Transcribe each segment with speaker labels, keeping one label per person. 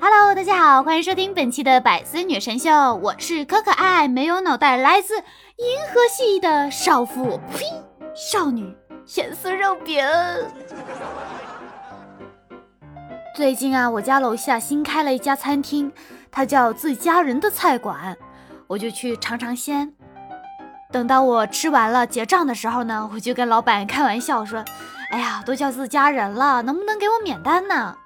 Speaker 1: Hello，大家好，欢迎收听本期的百思女神秀，我是可可爱没有脑袋来自银河系的少妇，呸，少女咸酥肉饼。最近啊，我家楼下新开了一家餐厅，它叫自家人的菜馆，我就去尝尝鲜。等到我吃完了结账的时候呢，我就跟老板开玩笑说：“哎呀，都叫自家人了，能不能给我免单呢？”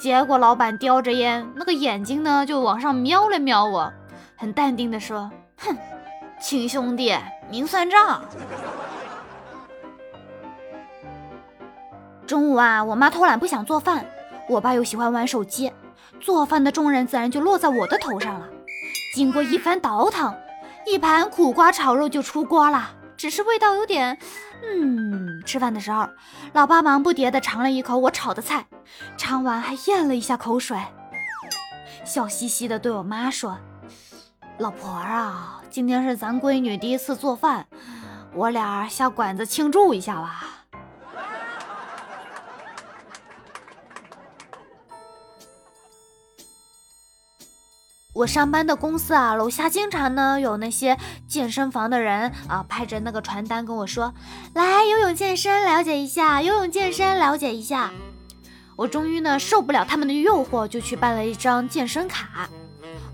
Speaker 1: 结果老板叼着烟，那个眼睛呢就往上瞄了瞄我，很淡定的说：“哼，亲兄弟明算账。”中午啊，我妈偷懒不想做饭，我爸又喜欢玩手机，做饭的重任自然就落在我的头上了。经过一番倒腾。一盘苦瓜炒肉就出锅了，只是味道有点……嗯，吃饭的时候，老爸忙不迭地尝了一口我炒的菜，尝完还咽了一下口水，笑嘻嘻地对我妈说：“老婆啊，今天是咱闺女第一次做饭，我俩下馆子庆祝一下吧。”我上班的公司啊，楼下经常呢有那些健身房的人啊，拍着那个传单跟我说：“来游泳健身了解一下，游泳健身了解一下。”我终于呢受不了他们的诱惑，就去办了一张健身卡。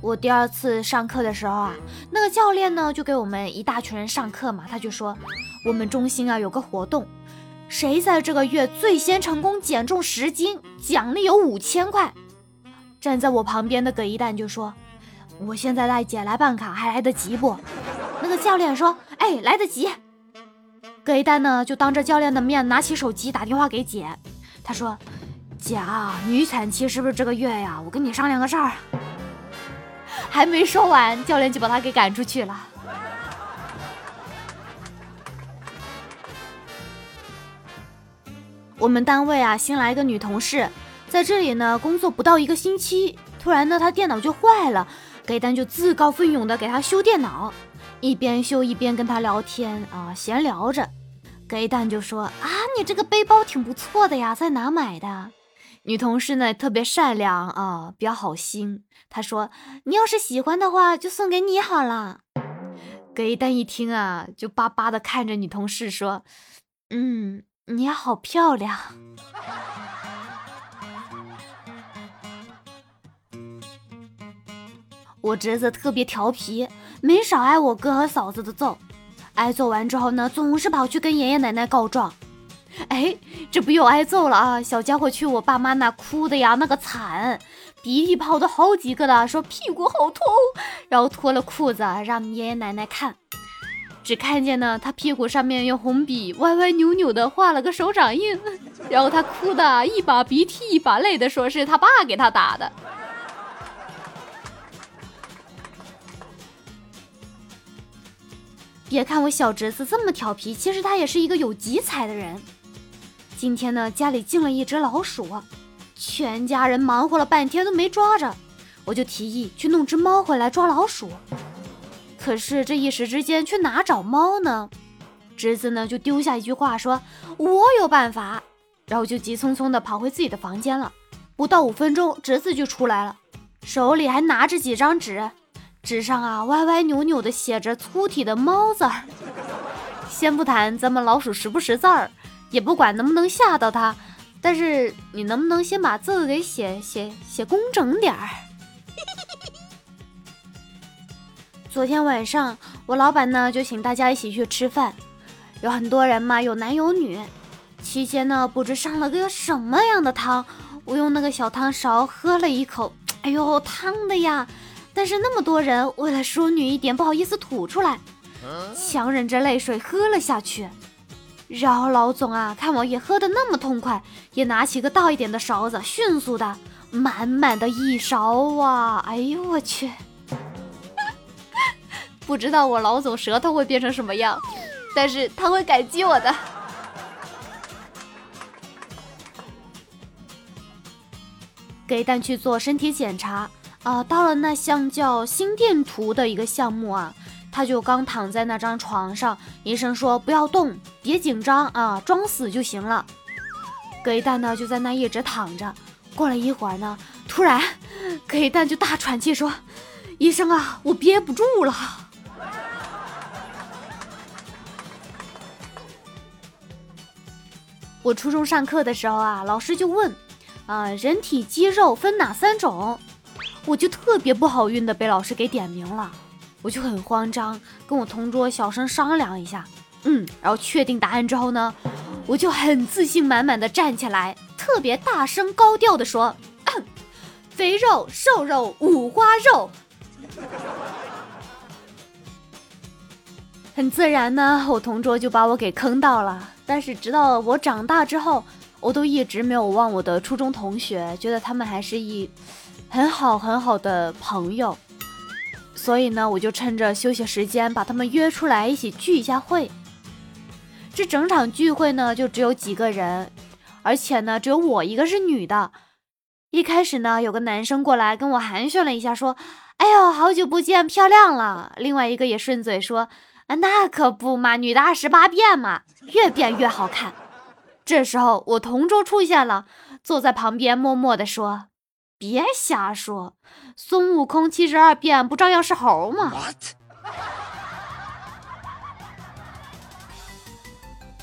Speaker 1: 我第二次上课的时候啊，那个教练呢就给我们一大群人上课嘛，他就说我们中心啊有个活动，谁在这个月最先成功减重十斤，奖励有五千块。站在我旁边的葛一蛋就说。我现在带姐来办卡还来得及不？那个教练说：“哎，来得及。”葛一丹呢，就当着教练的面拿起手机打电话给姐。他说：“姐啊，你预产期是不是这个月呀？我跟你商量个事儿。”还没说完，教练就把他给赶出去了。我们单位啊，新来一个女同事，在这里呢工作不到一个星期，突然呢，她电脑就坏了。给丹就自告奋勇的给他修电脑，一边修一边跟他聊天啊，闲聊着。给丹就说啊，你这个背包挺不错的呀，在哪买的？女同事呢特别善良啊，比较好心。她说你要是喜欢的话，就送给你好了。给丹一听啊，就巴巴的看着女同事说，嗯，你好漂亮。我侄子特别调皮，没少挨我哥和嫂子的揍。挨揍完之后呢，总是跑去跟爷爷奶奶告状。哎，这不又挨揍了啊！小家伙去我爸妈那哭的呀，那个惨，鼻涕泡的好几个的，说屁股好痛，然后脱了裤子让爷爷奶奶看，只看见呢他屁股上面用红笔歪歪扭扭的画了个手掌印，然后他哭的一把鼻涕一把泪的，说是他爸给他打的。别看我小侄子这么调皮，其实他也是一个有急才的人。今天呢，家里进了一只老鼠，全家人忙活了半天都没抓着，我就提议去弄只猫回来抓老鼠。可是这一时之间去哪找猫呢？侄子呢就丢下一句话说：“我有办法。”然后就急匆匆地跑回自己的房间了。不到五分钟，侄子就出来了，手里还拿着几张纸。纸上啊，歪歪扭扭的写着粗体的“猫”字儿。先不谈咱们老鼠识不识字儿，也不管能不能吓到它，但是你能不能先把字给写写写工整点儿？昨天晚上我老板呢就请大家一起去吃饭，有很多人嘛，有男有女。期间呢不知上了个什么样的汤，我用那个小汤勺喝了一口，哎呦，烫的呀！但是那么多人，为了淑女一点，不好意思吐出来，强忍着泪水喝了下去。然后老总啊，看我也喝得那么痛快，也拿起个大一点的勺子，迅速的满满的一勺啊！哎呦我去，不知道我老总舌头会变成什么样，但是他会感激我的。给蛋去做身体检查。啊，到了那项叫心电图的一个项目啊，他就刚躺在那张床上，医生说不要动，别紧张啊，装死就行了。葛一蛋呢就在那一直躺着，过了一会儿呢，突然葛一蛋就大喘气说：“医生啊，我憋不住了。”我初中上课的时候啊，老师就问：“啊，人体肌肉分哪三种？”我就特别不好运的被老师给点名了，我就很慌张，跟我同桌小声商量一下，嗯，然后确定答案之后呢，我就很自信满满的站起来，特别大声高调的说：“肥肉、瘦肉、五花肉。”很自然呢，我同桌就把我给坑到了。但是直到我长大之后，我都一直没有忘我的初中同学，觉得他们还是一很好很好的朋友。所以呢，我就趁着休息时间把他们约出来一起聚一下会。这整场聚会呢，就只有几个人，而且呢，只有我一个是女的。一开始呢，有个男生过来跟我寒暄了一下，说：“哎呦，好久不见，漂亮了。”另外一个也顺嘴说。啊，那可不嘛，女的二十八变嘛，越变越好看。这时候我同桌出现了，坐在旁边默默地说：“别瞎说，孙悟空七十二变不照样是猴吗？” What？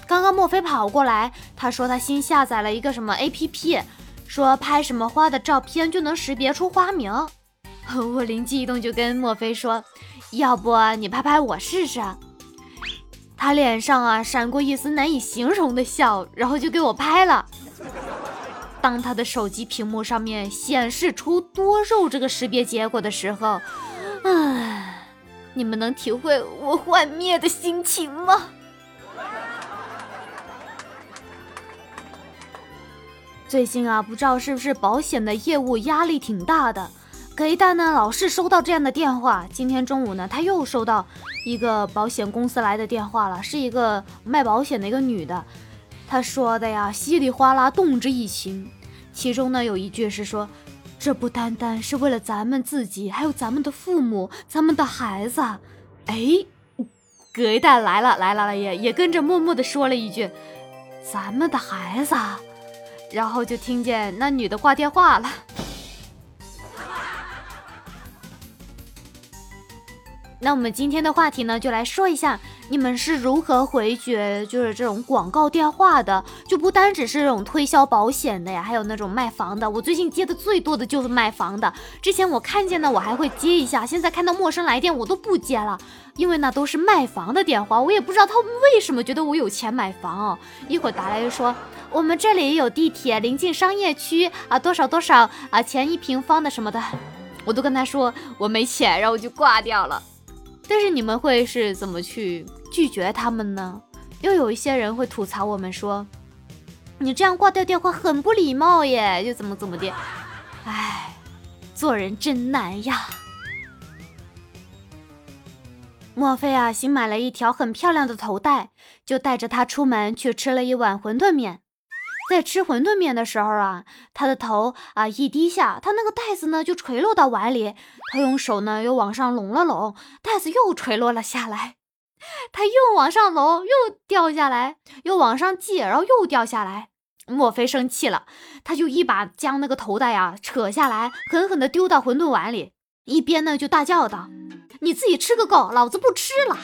Speaker 1: 刚刚墨菲跑过来，他说他新下载了一个什么 APP，说拍什么花的照片就能识别出花名。我灵机一动，就跟墨菲说。要不你拍拍我试试？他脸上啊闪过一丝难以形容的笑，然后就给我拍了。当他的手机屏幕上面显示出多肉这个识别结果的时候，唉，你们能体会我幻灭的心情吗？最近啊，不知道是不是保险的业务压力挺大的。葛一蛋呢，老是收到这样的电话。今天中午呢，他又收到一个保险公司来的电话了，是一个卖保险的一个女的。他说的呀，稀里哗啦，动之以情。其中呢，有一句是说：“这不单单是为了咱们自己，还有咱们的父母，咱们的孩子。”哎，葛一蛋来了，来了了，也也跟着默默的说了一句：“咱们的孩子。”然后就听见那女的挂电话了。那我们今天的话题呢，就来说一下你们是如何回绝就是这种广告电话的，就不单只是这种推销保险的呀，还有那种卖房的。我最近接的最多的就是卖房的。之前我看见呢，我还会接一下，现在看到陌生来电我都不接了，因为那都是卖房的电话，我也不知道他们为什么觉得我有钱买房哦。一会儿打来就说我们这里有地铁，临近商业区啊，多少多少啊钱一平方的什么的，我都跟他说我没钱，然后我就挂掉了。但是你们会是怎么去拒绝他们呢？又有一些人会吐槽我们说，你这样挂掉电话很不礼貌耶，又怎么怎么的。唉，做人真难呀。莫非啊，新买了一条很漂亮的头带，就带着它出门去吃了一碗馄饨面。在吃馄饨面的时候啊，他的头啊一低下，他那个袋子呢就垂落到碗里。他用手呢又往上拢了拢，袋子又垂落了下来。他又往上拢，又掉下来，又往上系，然后又掉下来。莫非生气了，他就一把将那个头带呀扯下来，狠狠地丢到馄饨碗里，一边呢就大叫道：“你自己吃个够，老子不吃了。”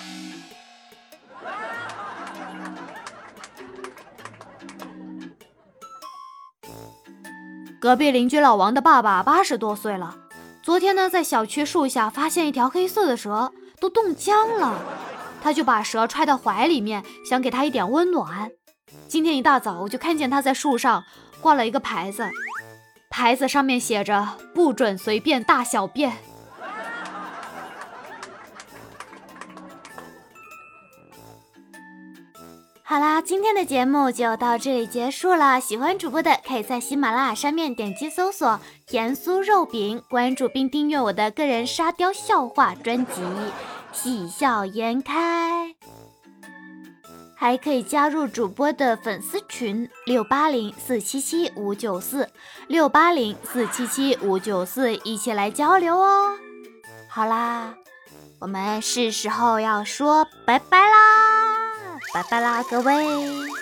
Speaker 1: 隔壁邻居老王的爸爸八十多岁了，昨天呢在小区树下发现一条黑色的蛇，都冻僵了，他就把蛇揣到怀里面，想给他一点温暖。今天一大早我就看见他在树上挂了一个牌子，牌子上面写着“不准随便大小便”。好啦，今天的节目就到这里结束了。喜欢主播的，可以在喜马拉雅上面点击搜索“盐酥肉饼”，关注并订阅我的个人沙雕笑话专辑《喜笑颜开》，还可以加入主播的粉丝群六八零四七七五九四六八零四七七五九四，一起来交流哦。好啦，我们是时候要说拜拜啦。拜拜啦，各位。